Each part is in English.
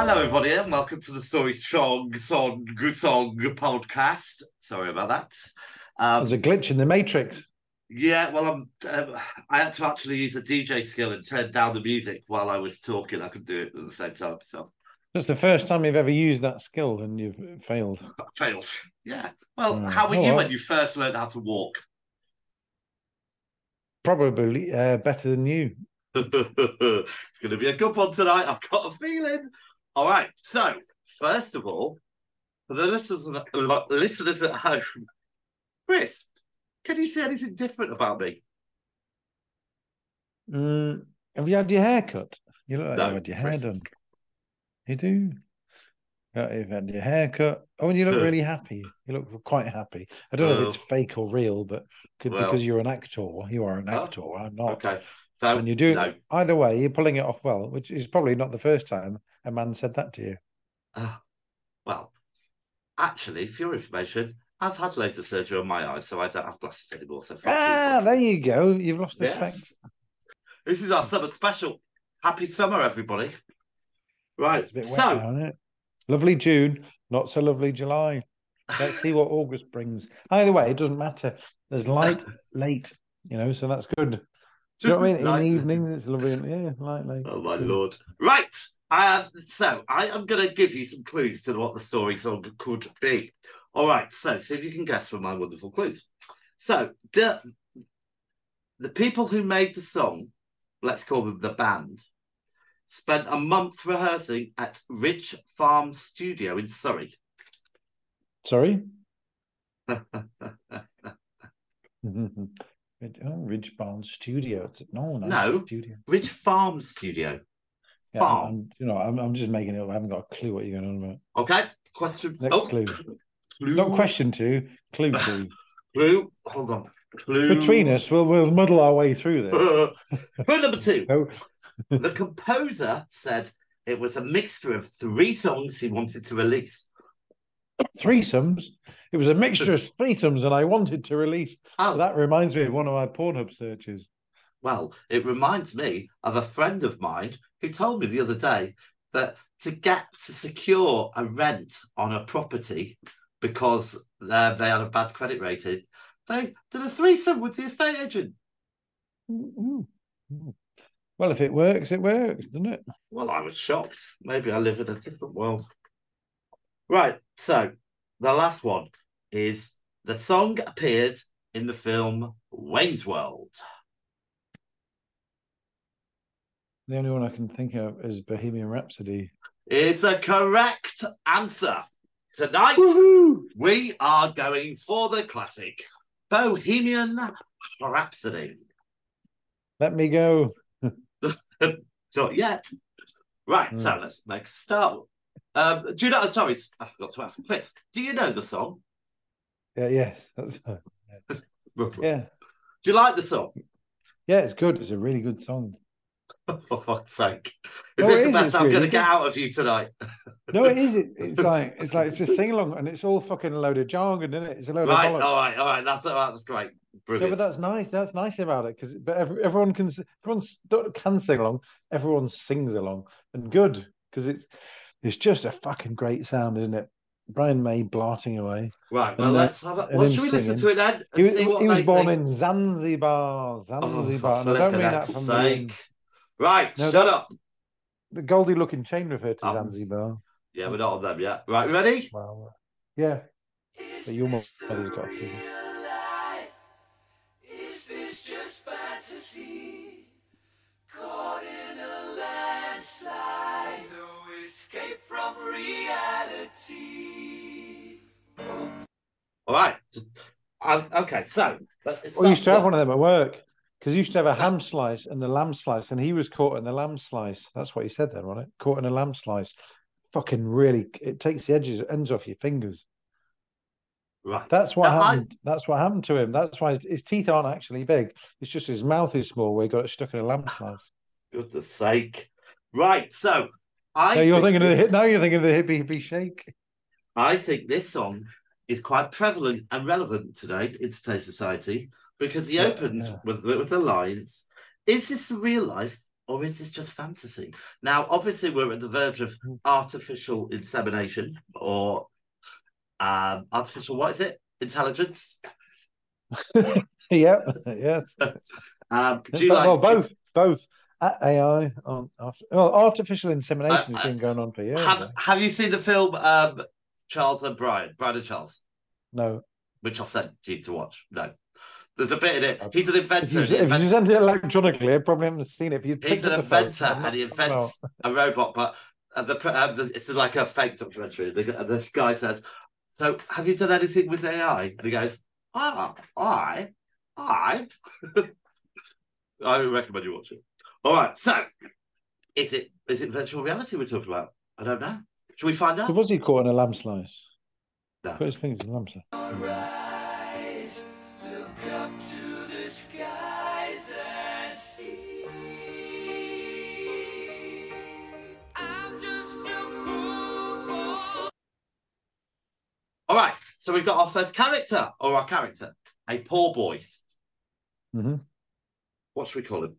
Hello, everybody, and welcome to the Story Strong Song Song podcast. Sorry about that. Um, There's a glitch in the matrix. yeah, well, I'm. Um, I had to actually use a DJ skill and turn down the music while I was talking. I could do it at the same time, so That's the first time you've ever used that skill and you've failed. I failed. Yeah. Well, Hmm. how were Oh, you well. when you first learned how to walk? Probably uh, better than you. it's going to be a good one tonight. I've got a feeling. All right. So, first of all, for the listeners, listeners at home, Chris, can you see anything different about me? Mm, have you had your hair cut? You look like No, you've had your hair Chris. done. You do. You've had your hair cut. Oh, and you look Uh. really happy. You look quite happy. I don't know if it's Oh. fake or real, but could, Well. because you're an actor. You are an Oh, actor. I'm not. Okay. So, And you're doing no. either way. You're pulling it off well, which is probably not the first time a man said that to you. Uh, well, actually, for your information, I've had laser surgery on my eyes, so I don't have glasses anymore. So, Ah, you. there you go. You've lost the Yes. specs. This is our summer special. Happy summer, everybody. Right. It's a bit wet So, now? Lovely June, not so lovely July. Let's see what August brings. Either way, it doesn't matter. There's light late, you know, so that's good. Do you know what I mean? In the evening, it's lovely. Yeah, light late. Oh my lord! Right. Uh, so I am going to give you some clues to what the story song could be. All right. So see if you can guess from my wonderful clues. So the the people who made the song, let's call them the band, spent a month rehearsing at Ridge Farm Studio in Surrey. Sorry? Rid- Ridge Barn Studio. No, no, No. studio. Ridge Farm Studio. Yeah. I'm, you know, I'm, I'm just making it up. I haven't got a clue what you're going on about. Okay. Question. Next oh, clue. clue. Not question two, clue two. Clue. Hold on. Clue. Between us, we'll, we'll muddle our way through this. Clue number two. Oh, The composer said it was a mixture of three songs he wanted to release. threesomes. It was a mixture of threesomes, and I wanted to release. Oh, That reminds me of one of my Pornhub searches. well, it reminds me of a friend of mine who told me the other day that to get to secure a rent on a property because uh, they had a bad credit rating, they did a threesome with the estate agent. Ooh. Well, if it works, it works, doesn't it? Well, I was shocked. Maybe I live in a different world. Right. So the last one is the song appeared in the film Wayne's World. The only one I can think of is Bohemian Rhapsody. Is the correct answer. Tonight, Woohoo! we are going for the classic Bohemian Rhapsody. Let me go. Not yet. Right. Hmm. So let's make a start. Um, do you know? Sorry, I forgot to ask. Chris, do you know the song? Yeah, yes, that's Do yeah, you like the song? yeah. It's good. It's a really good song. For fuck's sake. Is No, this the best I'm going to get out of you tonight? No, it is. It, it's like it's like it's a sing along, and it's all fucking a load of jargon, isn't it? It's a load right, of bollocks. all right, all right. That's all right. That's great. Brilliant. but that's nice. That's nice about it because but every, everyone can everyone can sing along. Everyone sings along and good because it's it's just a fucking great sound, isn't it? Brian May blarting away. right, well, and, uh, let's have a. Well, should we listen to it then? He, was- see what he was born think? in Zanzibar, Oh, Zanzibar. for and I don't mean that from sake. Right, No, shut that- up. the Goldie Lookin Chain referred to Um, Zanzibar. Yeah, we're not on them yet. Right, ready? Well, yeah. But your mother's got a few. Is this just fantasy? Caught in a landslide, no escape from reality. All right. Just- um, okay, so. Well, I used to have one of them at work because he used to have a ham slice and the lamb slice, and he was caught in the lamb slice. That's what he said there, wasn't it? Caught in a lamb slice. Fucking really, it takes the edges, ends off your fingers. Right. That's what Now, I- happened. That's what happened to him. That's why his, his teeth aren't actually big. It's just his mouth is small where he got it stuck in a lamb slice. Goodness sake. Right, so. I now you're think thinking of the this- hit. Now you're thinking of the hippie hippie shake. I think this song is quite prevalent and relevant today in today's society because he opens yeah. with with the lines: "Is this the real life or is this just fantasy? Now, obviously, we're at the verge of Hmm. artificial insemination or um, artificial, what is it? Intelligence. yeah, yeah. Um, do you well, like both, both. AI, um, after, well, artificial insemination I- has been going on for years. Have, though. have you seen the film um, Charles and Brian? Brian and Charles, No, which I'll send you to watch. No. There's a bit in it. He's an if inventor. you, if you invents- sent it electronically, I probably haven't seen it. If you He's picked an up the phone, inventor and he I'm invents a robot, but uh, the, uh, the it's like a fake documentary. The, this guy says, "So, have you done anything with AI?" And he goes, "Ah, I, I." I recommend you watch it. All right, so is it is it virtual reality we're talking about? I don't know. Should we find So out? was he caught in a lamb slice? No. Put his fingers in a lamb slice. All right, so we've got our first character or our character, a poor boy. hmm What should we call him?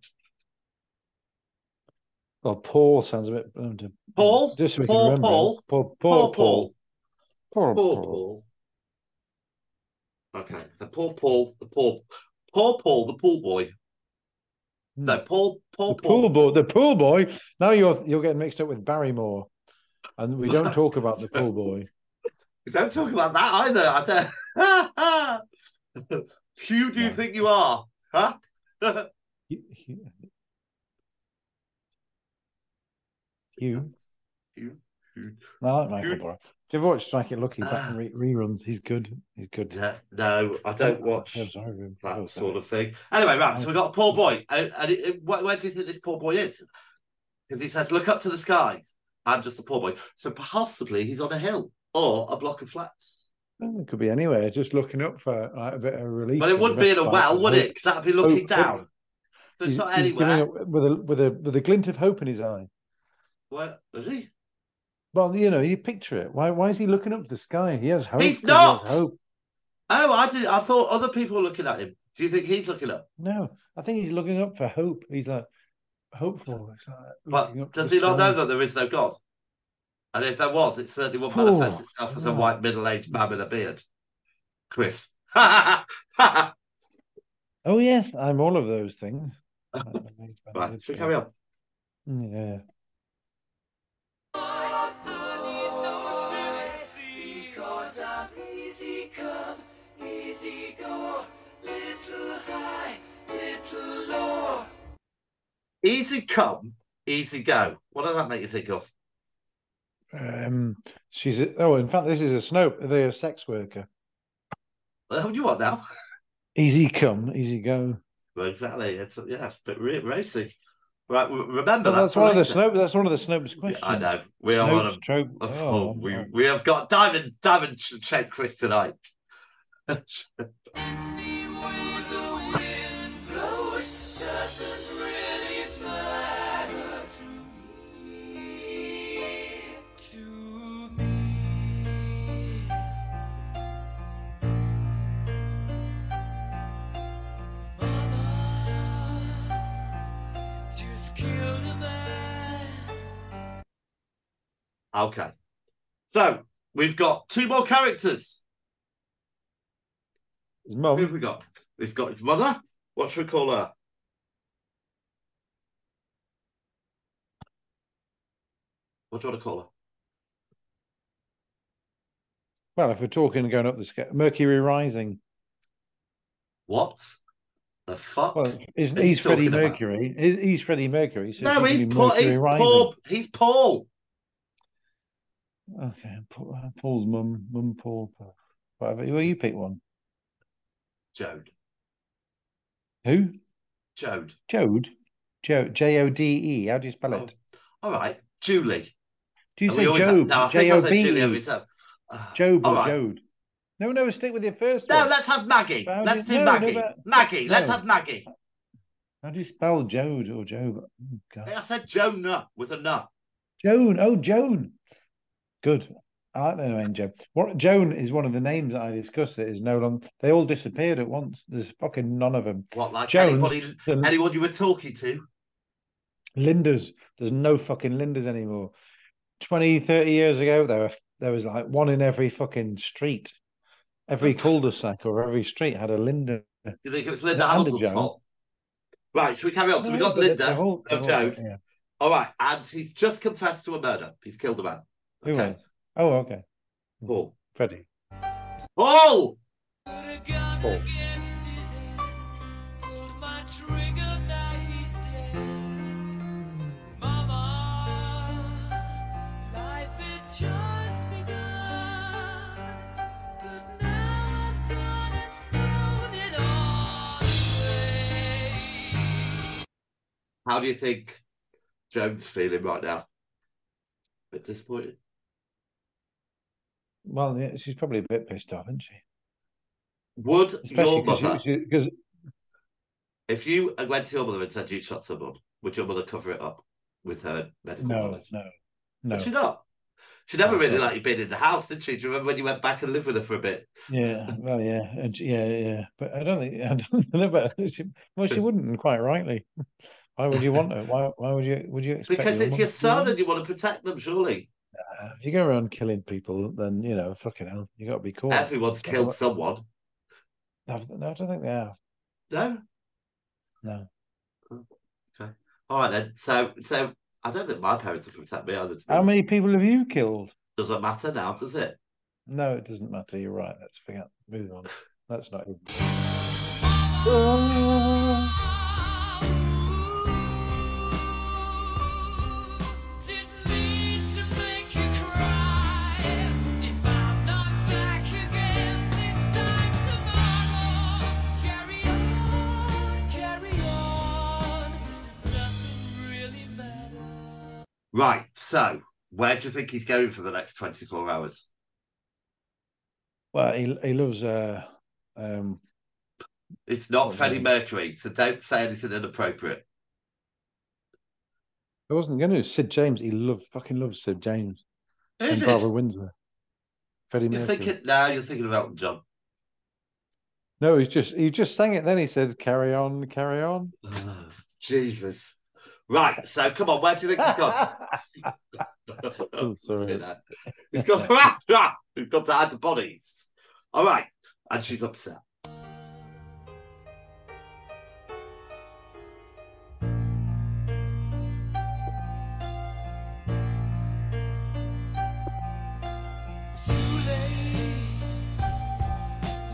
Well, Paul sounds a bit. um, Paul? Just so we can Paul. Paul? Paul, Paul, Paul. Paul, Paul. Paul. Okay, so poor Paul, the poor, poor Paul, the pool boy. Hmm. No, Paul, The Paul, pool boy, the pool boy. Now you're you're getting mixed up with Barrymore, and we don't talk about the pool boy. We don't talk about that either. I don't. Who do you No. think you are? Huh? Hugh, Hugh, Hugh. You- you- I like Michael. Borough. Do you ever watch Strike It Lucky back Ah. re- reruns? He's good. He's good. Yeah, no, I don't watch I'm sorry, that sorry. sort of thing. Anyway, right, so we've got a poor boy. And, and it, it- where, where do you think this poor boy is? Because he says, look up to the skies. I'm just a poor boy. So possibly he's on a hill or a block of flats. It could be anywhere. Just looking up for like, a bit of relief. Well, it would the be in a well, would it? Because that'd be looking Hope- down. So it's He's, not anywhere. with a with a with a glint of hope in his eye. Is he? Well, you know, you picture it. Why why is he looking up to the sky? He has hope. He's 'cause he not! hope. Oh, I did. I thought other people were looking at him. Do you think he's looking up? No, I think he's looking up for hope. He's like hopeful. It's like But does he not know that there is no God? And if there was, it certainly would Oh, manifest itself as a white middle-aged man with a beard. Chris. Oh yes, I'm all of those things. right, should carry on? Yeah. Easy come, easy go, little high, little low. Easy come, easy go. What does that make you think of? Um, she's a, oh, in fact, this is a snow. They're a sex worker. What do you want now? Easy come, easy go. Well, exactly. It's yeah, it's a bit ra- racy. Right, remember Well, that. that's for one of the later. Snopes. That's one of the Snopes Yeah, questions. I know. We are on a trope. Oh, Oh, we, we have got diamond diamond check Chris tonight. okay. So we've got two more characters. His Who have we got? We've got his mother. What should we call her? What do you want to call her? Well, if we're talking going up the scale, Mercury Rising. What the fuck? Well, he's, he's Freddie? Mercury. He's, he's Freddie Mercury. So no, he's Paul. Mercury He's Paul. He's Paul. Okay, Paul, uh, Paul's mum, mum Paul, whatever. Well, you pick one. Jode. Who? Jode. Jode. Jo J O D E. How do you spell Oh, it? all right. Julie. Do you say Job? no, I think I said Julie every time. Ah, Job or right. Jode? No, no. Stick with your first No, one. let's have Maggie. How Let's do no, no, Maggie. but- Maggie. Let's have Maggie. How do you spell Jode or Job? Oh, God. I said Jonah with a N. Joan. Oh, Joan. Good. I like the name Joan. What Joan is one of the names that I discussed. That is no longer. They all disappeared at once. There's fucking none of them. What, like Joan. anybody, The- anyone you were talking to? Linda's. There's no fucking Linda's anymore. 20, 30 years ago, there were, there was like one in every fucking street. Every cul-de-sac or every street had a Linda. You think it was Linda Hamilton's fault? Right, should we carry on? So we No, got Linda. they're no they're all- Joan. yeah. All right, and he's just confessed to a murder. He's killed a man. Who was? Oh, okay. Paul. Freddie. Paul! Put a gun Paul. How do you think Joan's feeling right now? A bit disappointed. Well, yeah, she's probably a bit pissed off, isn't she? Would Especially your mother, because if you went to your mother and said you shot someone, would your mother cover it up with her medical no, knowledge? no, no. Would she not? She never really let you been in the house, did she? Do you remember when you went back and lived with her for a bit? Yeah, well, yeah, yeah, yeah. But I don't think I don't know. But she, well, she wouldn't, and quite rightly. Why would you want her? Why? Why would you? Would you expect? Because it's your son and you want to protect them, surely. Uh, if you go around killing people, then you know, fucking hell, you got to be cool. Everyone's killed someone. No, no, I don't think they have. No? No. Okay. All right then. So so I don't think my parents have protect me either. How many people have you killed? Doesn't matter now, does it? No, it doesn't matter. You're right. Let's forget. Move on. That's not. even- Right. So where do you think he's going for the next 24 hours? Well, he he loves. Uh, um, It's not Freddie. Mercury, so don't say anything inappropriate. I wasn't going to. Sid James. He loved fucking loves Sid James Is and it? Barbara Windsor. Freddie You're Mercury. thinking now you're thinking of Elton John. No, he's just he just sang it. Then he said, "Carry on, carry on." Oh, Jesus. Right, so come on, where do you think he's gone? Oh, sorry. He's got he's got to add the bodies. All right, and she's upset.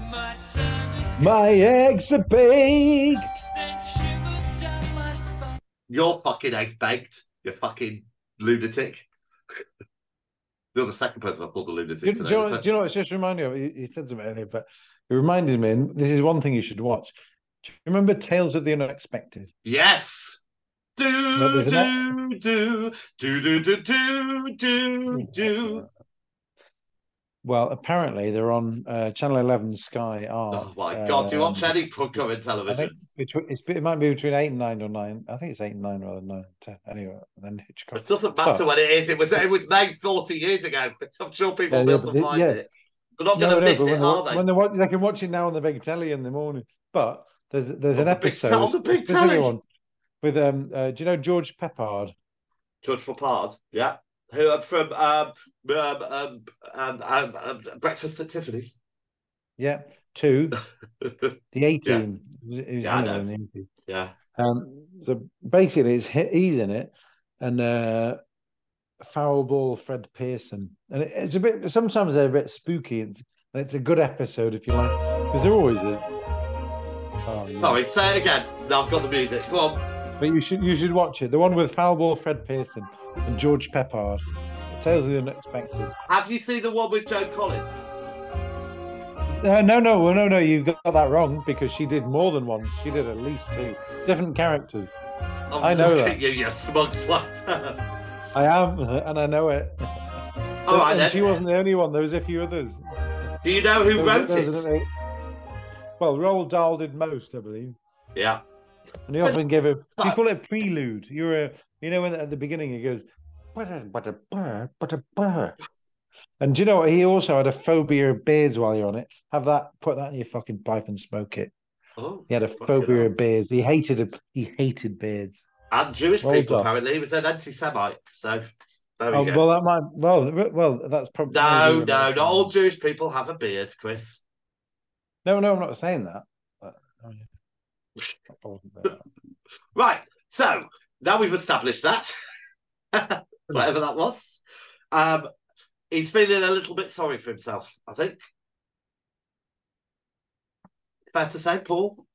My My eggs are baked. Your fucking eggs baked. You fucking lunatic. You're the second person I've called a lunatic Do, you- do you know, do you know what it's just reminded me of? Said something earlier, but it reminded me, and this is one thing you should watch. Do you remember Tales of the Unexpected? Yes. Do do do do do do do do do. Well, apparently they're on uh, Channel 11 Sky Art. Oh my god! Do you watch any think television? between, it might be between eight and nine or nine. I think it's eight and nine rather than nine ten. Anyway, then Hitchcock. It doesn't matter But- when it is. It was it was made forty years ago. I'm sure people Yeah, will be able to find yeah. it. They're not No, going to no, miss it, when, are they, they? when watch, they can watch it now on the big telly in the morning. But there's there's On an the episode, on the big telly? one with um. Uh, do you know George Peppard? George Peppard, yeah, who are from um, um, um, um, um, um, Breakfast at Tiffany's. Yeah, two the eighteen. It was, it was Yeah, I yeah, Um, so basically, it's he's in it, and uh, foul ball Fred Pearson, and it's a bit. Sometimes they're a bit spooky, and it's a good episode if you like, because they're always a. Oh, yeah. sorry, say it again. No, I've got the music. Go on. But you should you should watch it. The one with foul ball Fred Pearson and George Peppard. Tales of the Unexpected. Have you seen the one with Joan Collins? Uh, no, no, no, no. You got that wrong because she did more than one. She did at least two different characters. Oh, I know that. at you, you smug twat. I am, and I know it. All right and then. she wasn't the only one. There was a few others. Do you know who was- wrote it? well, Roald Dahl did most, I believe, Yeah. and he often gave a. You call it a prelude. You're a, you know, when at the beginning he goes, but a but a burr, but uh, a burr. And do you know what? He also had a phobia of beards while you're on it. Have that, put that in your fucking pipe and smoke it. Oh, He had a phobia of beards. He hated. He hated beards. And Jewish Well people, done. apparently. He was an anti Semite. So there we Oh, go. well, that might. Well, well, that's probably. no, no, not all Jewish people have a beard, Chris. No, no, I'm not saying that. But, oh, yeah. I wasn't there. Right. So now we've established that, whatever that was. Um, he's feeling a little bit sorry for himself, I think. Fair to say, Paul.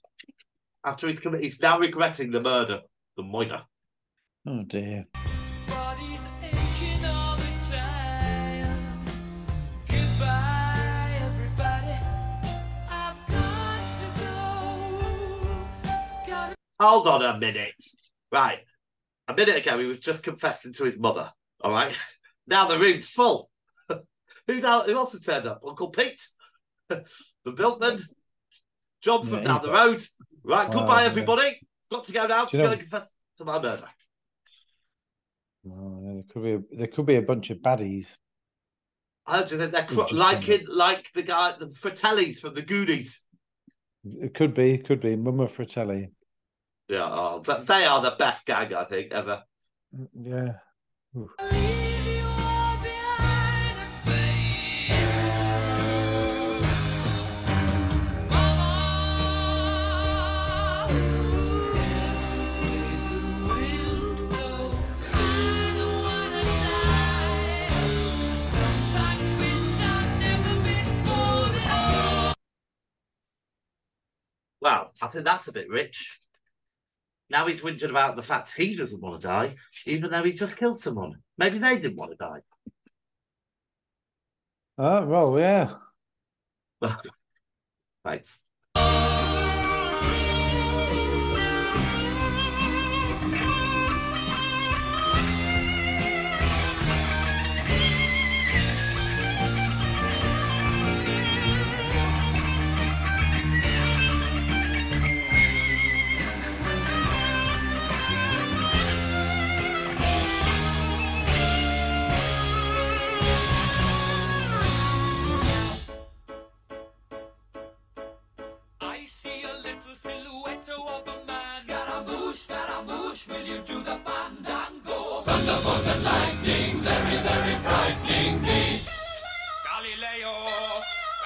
After he's committed, he's now regretting the murder, the murder. Oh dear. Body's aching all the time. Goodbye, everybody. I've got to go. Gotta Hold on a minute. Right. A minute ago, he was just confessing to his mother. All right. Now the room's full. Who's out? Who else has turned up? Uncle Pete, the milkman, John from Yeah, down the road. Right. Oh, goodbye, yeah. everybody. Got to go now to Do you go and confess to my murder. Oh, there could be. A, there could be a bunch of baddies. I you think they're cr- like it, like the guy, the Fratellis from the Goonies. It could be. it Could be. Mumma Fratelli. Yeah, oh, th- they are the best gag I think ever. Yeah. leave you all behind and fade. Mama, ooh, is the wind blow? I don't wanna die. Sometimes wish I'd never been born at all. Well, I think that's a bit rich. Now he's whinging about the fact he doesn't want to die, even though he's just killed someone. Maybe they didn't want to die. Oh well, yeah. Thanks. Little silhouette of a man. Scaramouche, Scaramouche, will you do the fandango? Thunderbolt and lightning, very, very frightening me. Galileo,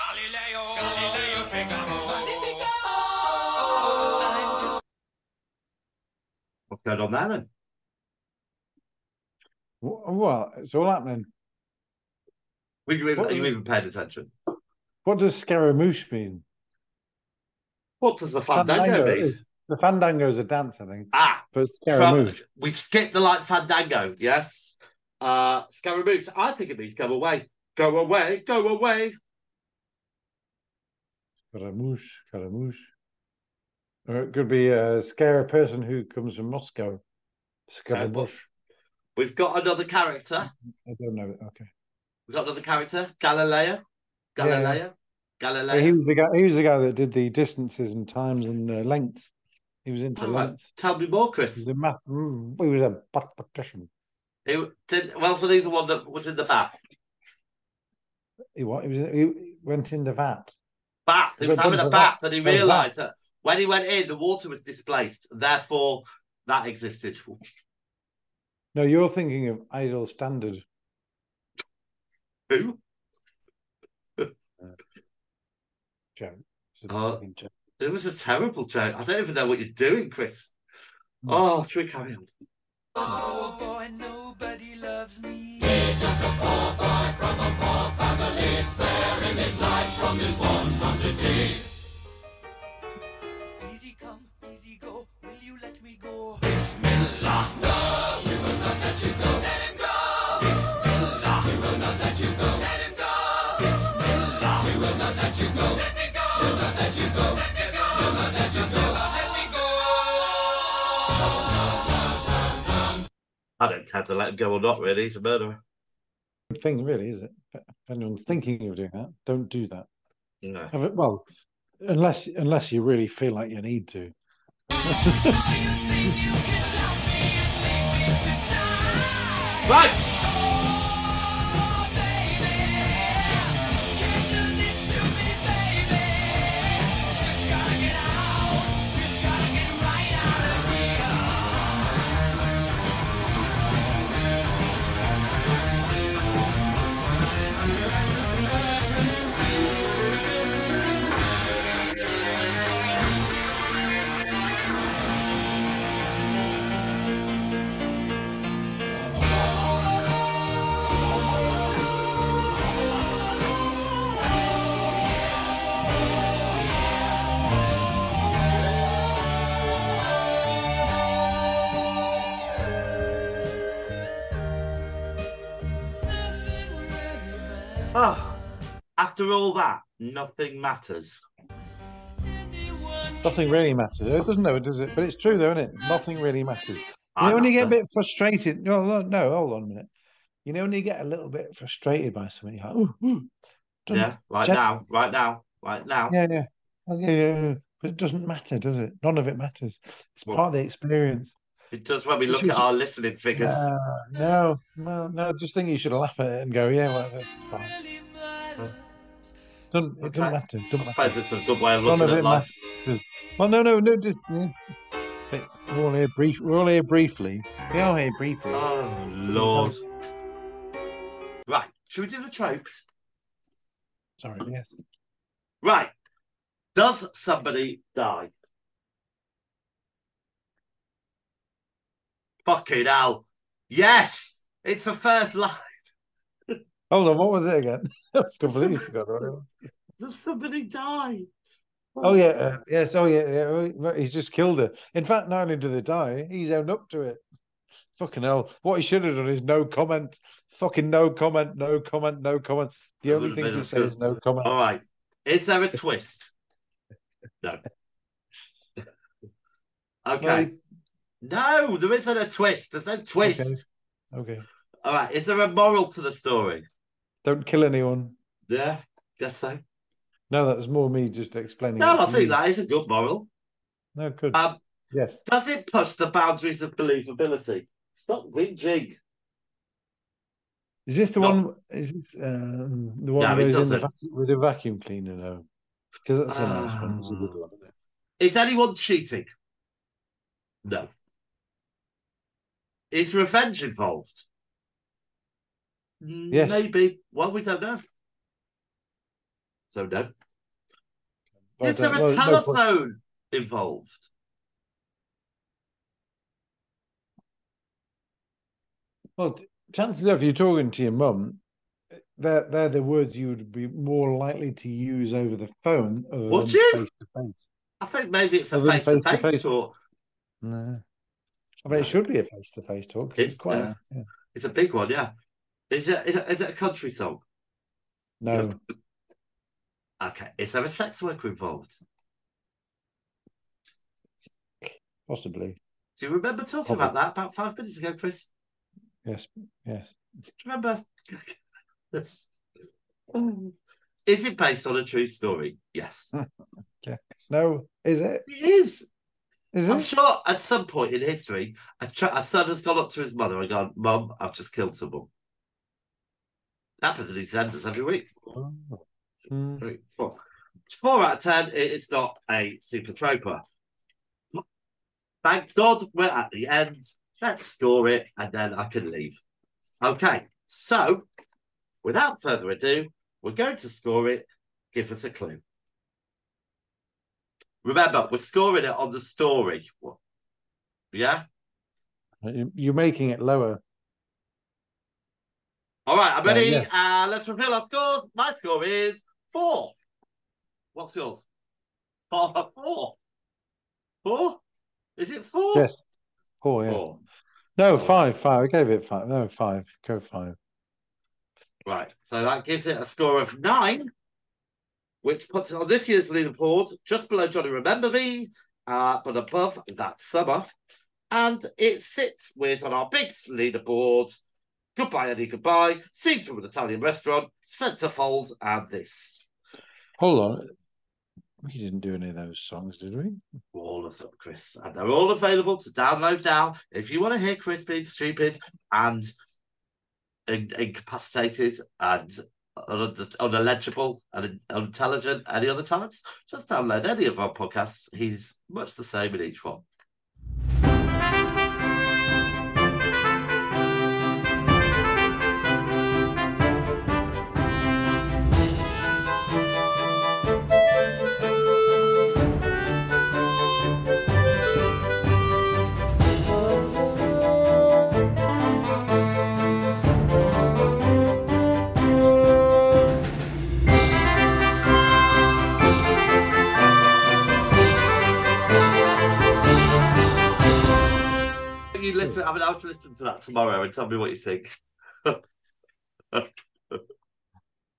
Galileo, Galileo Figaro. Magnifico! I'm just What's going on there then? Wh- It's all happening. Were you even, What are you even paying attention? What does Scaramouche mean? What does the fandango mean? is- The fandango is a dance, I think. Ah, But from, Scaramouche. we skipped the light fandango, yes. Uh, Scaramouche, I think it means go away. Go away, go away. Scaramouche. Scaramouche. Or it could be a scare a person who comes from Moscow. Scaramouche. We've got another character. I don't know. Okay. We've got another character, Galileo. Galileo. Galileo. he was the guy. He was the guy that did the distances and times and uh, length. He was into right. length. Tell me more, He Chris. was a math. mm, He was a mathematician. He did well. So he's the one that was in the bath. He what? He was. He went in the vat. Bath. He He was having a bath, that. and he realised that when he went in, the water was displaced. Therefore, that existed. No, you're thinking of Idle Standard. Who? Joe. It's a Oh. joke. It was a terrible joke. I don't even know what you're doing, Chris. Hmm. Oh, should we carry on? Oh boy, nobody loves me. He's just a poor boy from a poor family, sparing his life from this monstrosity. Easy come, easy go. Will you let me go? Bismillah. No, we will not let you go. Let him go. To let him go or not, really. He's a murderer. Good thing, really, is it? If anyone's thinking of doing that, don't do that. No. Well, unless unless you really feel like you need to. Right! After all that, nothing matters. Nothing really matters. It doesn't know, does it? But it's true, though, isn't it? Nothing really matters. You know when you get a bit frustrated. No, no, no, hold on a minute. You know when you get a little bit frustrated by something, you're like, ooh, ooh. Yeah, right now, right now, right now. yeah, yeah, yeah, yeah, yeah. But it doesn't matter, does it? None of it matters. It's Well, part of the experience. It does when we look at our listening figures. Uh, no, no, no. Just think you should laugh at it and go, yeah, well, that's fine. Doesn't, it doesn't matter. I Doesn't suppose matter. it's a good way of looking at life. matters. Well, no, no, no. Just yeah. We're all here brief. We're all here briefly. We are here briefly. Oh, Lord. Right, should we do the tropes? Sorry. Yes. Right. Does somebody die? Fucking hell. Yes! It's the first line. Hold on. What was it again? Completely forgot what. Does somebody die? Oh yeah. Uh, yes. Oh yeah. Yeah. oh, He's just killed her. In fact, not only did they die, he's owned up to it. Fucking hell. What he should have done is no comment. Fucking no comment. No comment. No comment. The That only thing been to a say good- is no comment. All right. Is there a twist? No. Okay. Well, No, there isn't a twist. There's no twist. okay. All right. Is there a moral to the story? Don't kill anyone. Yeah, guess so. No, that was more me just explaining. No, I think you. that is a good moral. No, good. Um, yes. does it push the boundaries of believability? Stop whinging. Is this the No. one? Is this um, the one No, it the doesn't. vacuum, with a vacuum cleaner? No, because that's a nice one. It's a good Ah. one. Is anyone cheating? No. Is revenge involved? Yes. Maybe. Well, we don't know. So no. But, Is there a well, no, telephone involved? Well, chances are, if you're talking to your mum, they're they're the words you would be more likely to use over the phone Would you? face to face. I think maybe it's a face to face face-to-face. talk. No, I mean it should be a face to face talk. It's, It's quite. uh, yeah. It's a big one, yeah. Is it, is it a country song? No, Okay. Is there a sex worker involved? possibly. Do you remember talking Probably. about that about five minutes ago, Chris? Yes, yes. Do you remember? is it based on a true story? Yes. Okay. No, is it? It is. Is I'm sure at some point in history, a, ch- a son has gone up to his mother and gone, Mum, I've just killed someone. Happens in EastEnders every week. Oh. Three, four. Four out of ten, it's not a super troper. Thank God we're at the end. Let's score it and then I can leave. Okay, so without further ado, we're going to score it. Give us a clue. Remember, we're scoring it on the story. Yeah? You're making it lower. All right, I'm ready. yeah. Uh, let's reveal our scores. My score is four. What's yours? Four. Four. Four? Is it four? Yes. Oh yeah. Four. No, five, five. I gave it five. No, five. Go five. Right. So that gives it a score of nine, which puts it on this year's leaderboard just below Johnny Remember Me, uh, but above that summer. And it sits with on our big leaderboard. Goodbye, Eddie. Goodbye. Scenes from an Italian restaurant, Centerfold, and this. Hold on. We didn't do any of those songs, did we? All of them, Chris. And they're all available to download now. If you want to hear Chris being stupid and in- incapacitated and un- and unintelligent any other times, just download any of our podcasts. He's much the same in each one. Tomorrow and tell me what you think. I- I-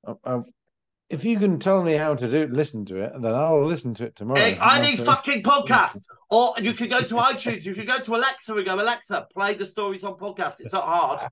um, um, if you can tell me how to do listen to it, and then I'll listen to it tomorrow. Hey, I need I'll- fucking podcasts. Or you can go to iTunes, you can go to Alexa and go, Alexa, play the stories on podcast. It's not hard.